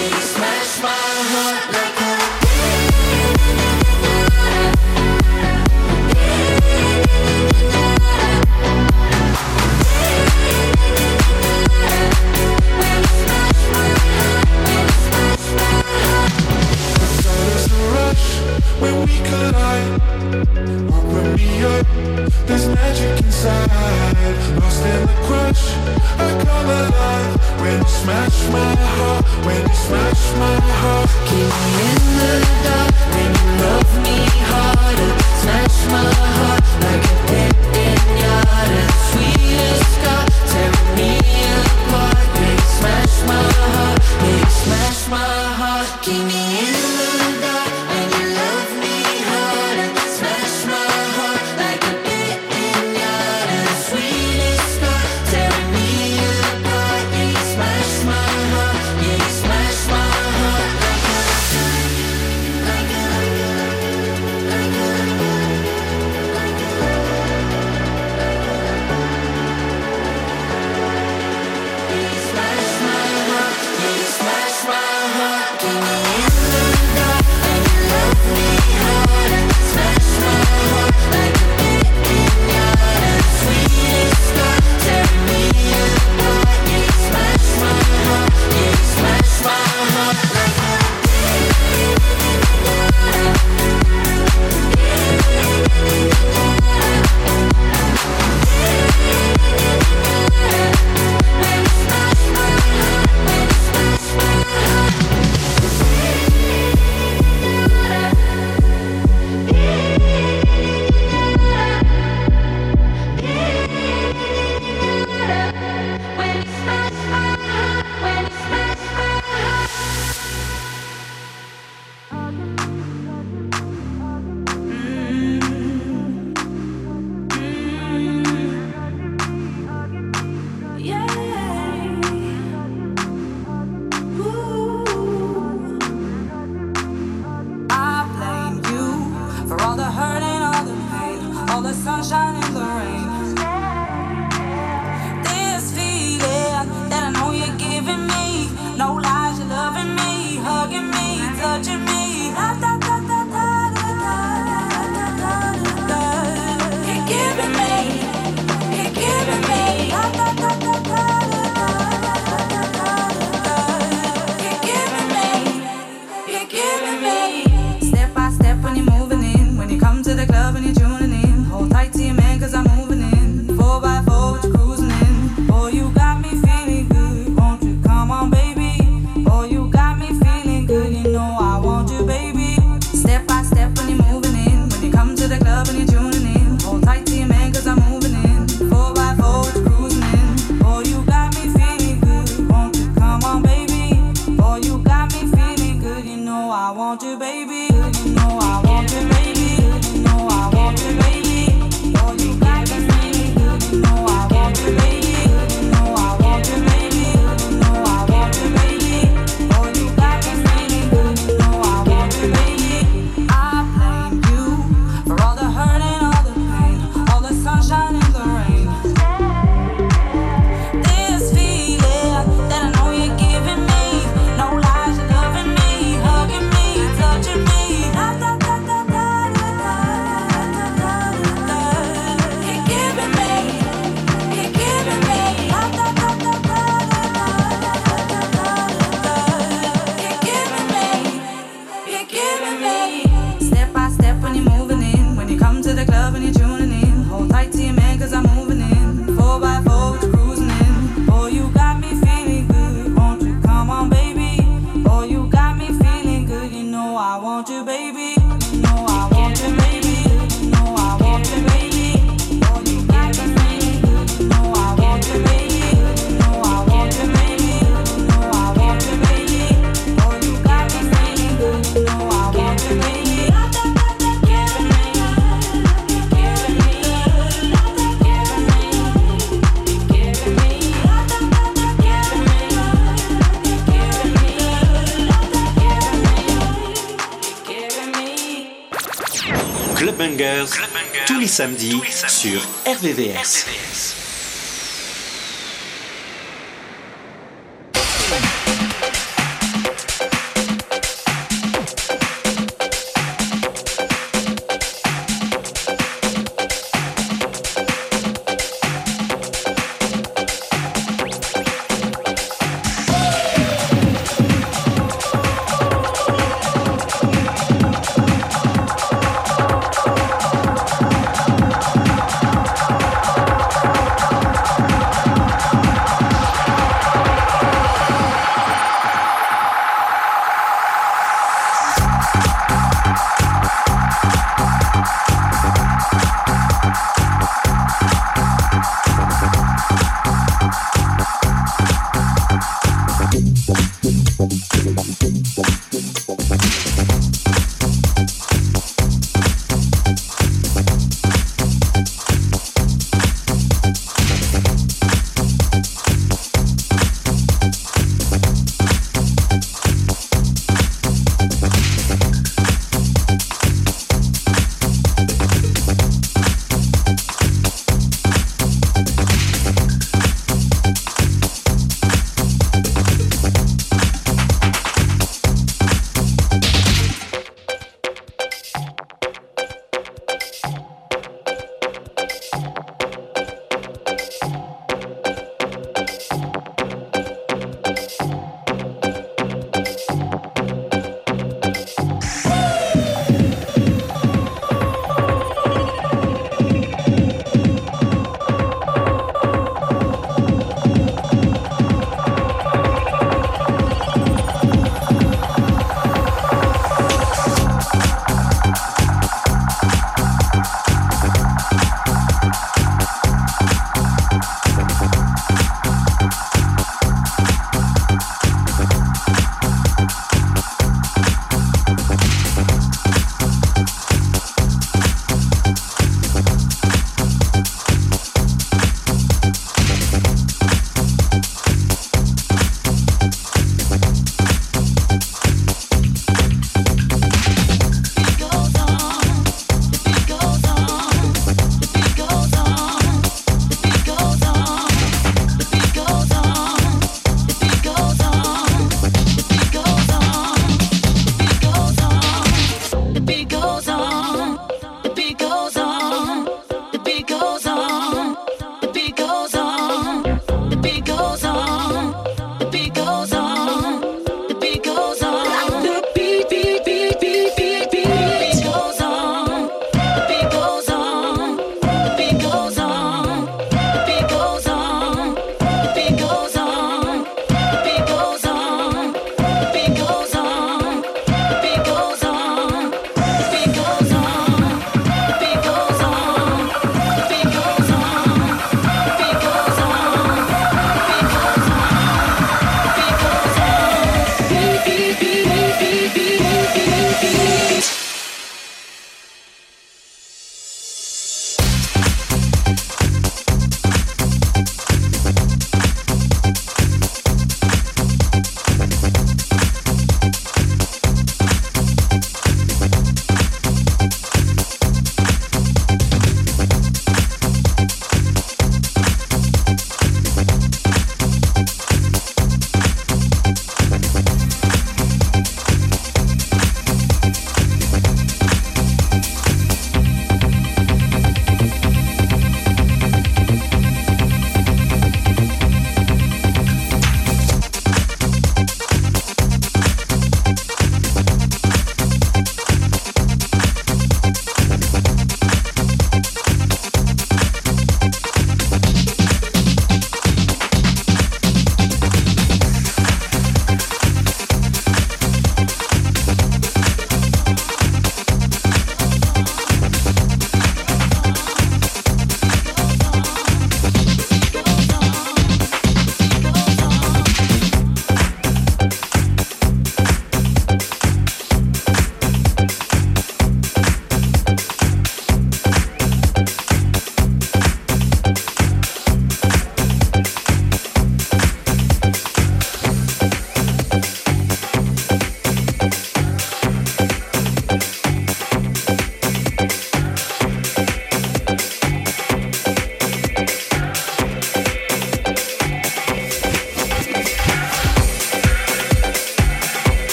Smash my heart like Samedi sur RVVS.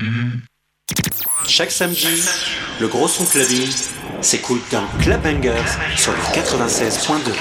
Mhm. Chaque samedi, le gros son clubbing s'écoute dans Club sur le 96.2.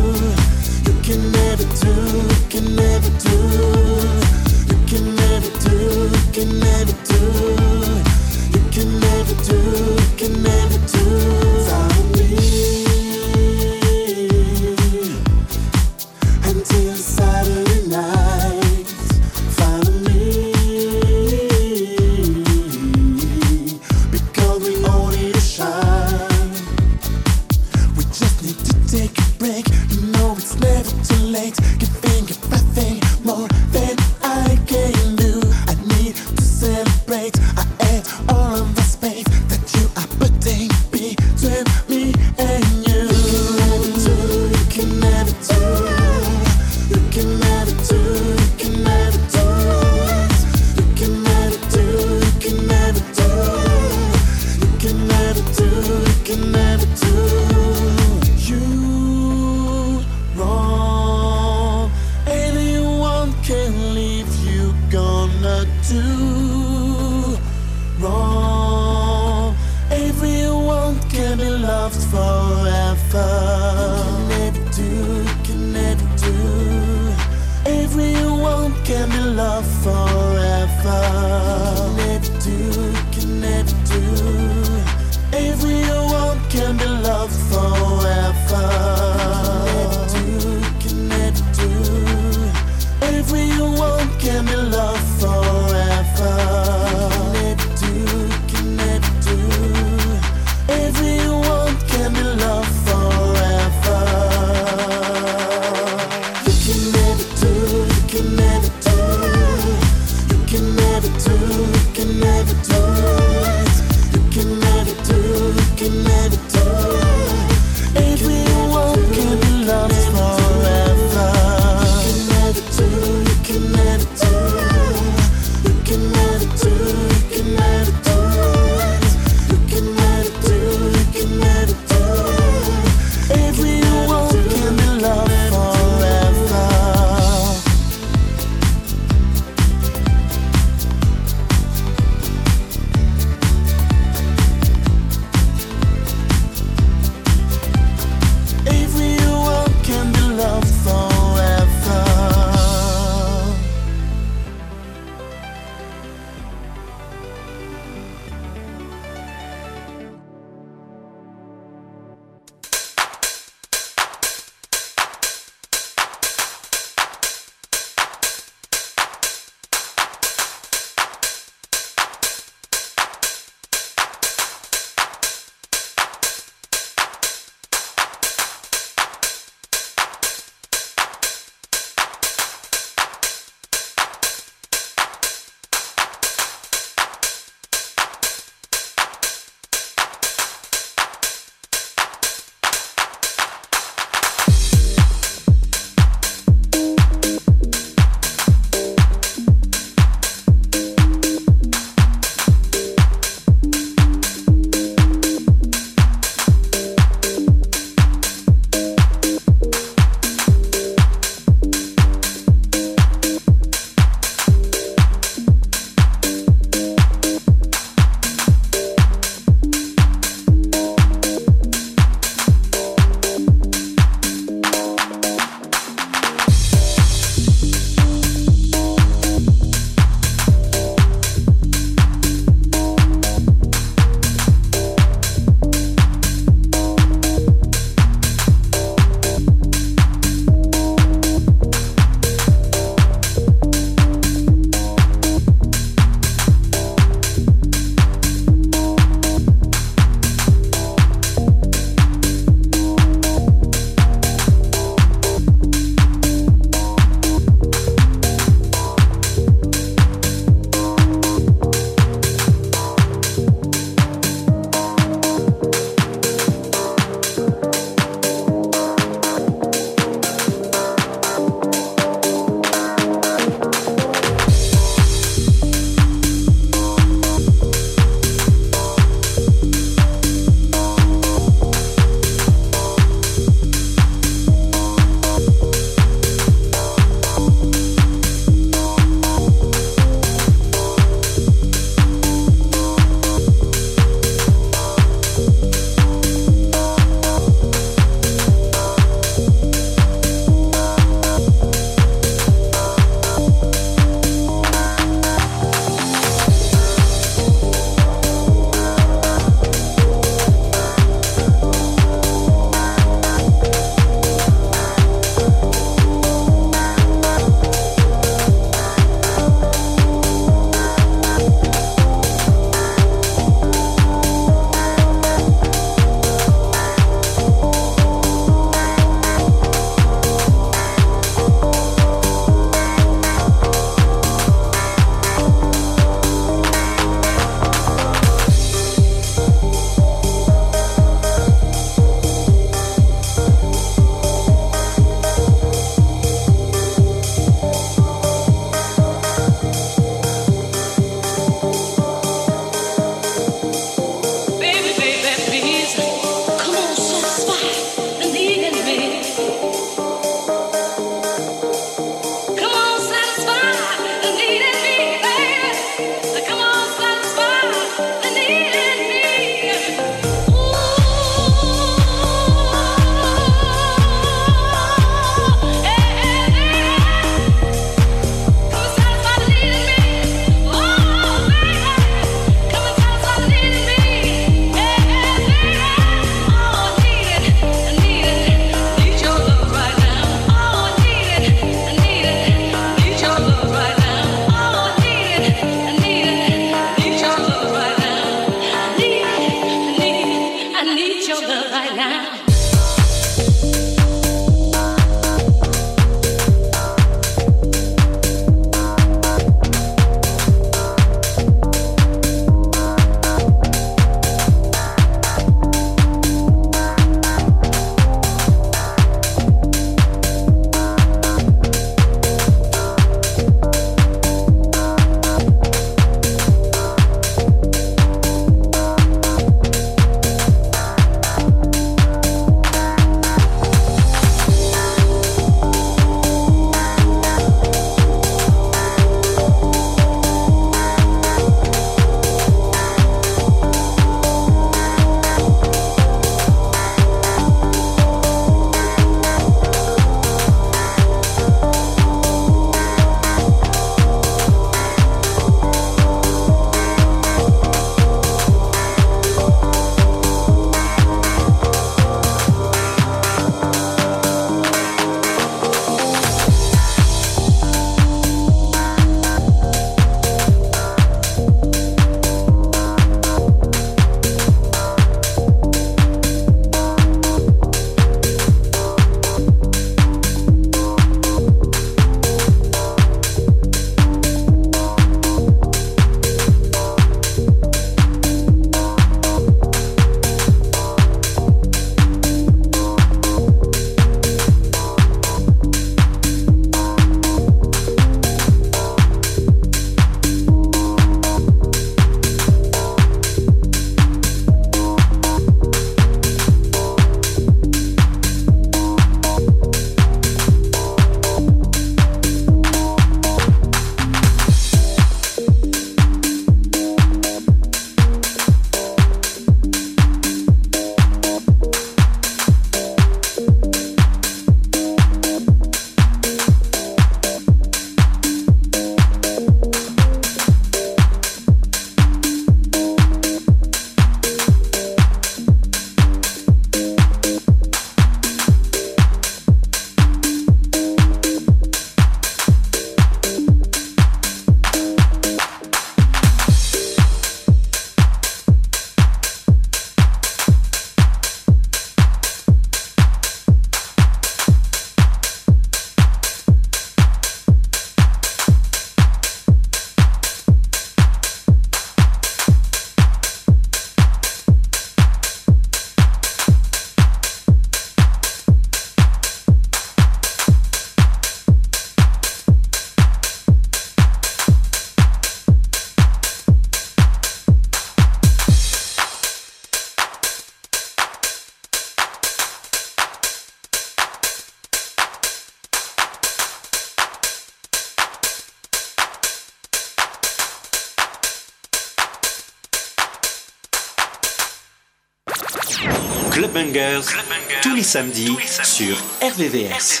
samedi sur RVVS.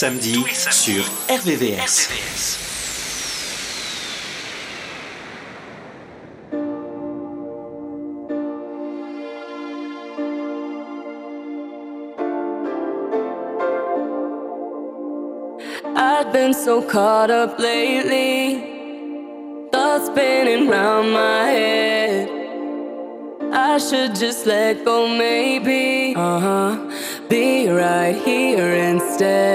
samedis, tous les samedis sur RVVS. RVVS. been so caught up lately. Thoughts spinning round my head. I should just let go, maybe. Uh huh. Be right here instead.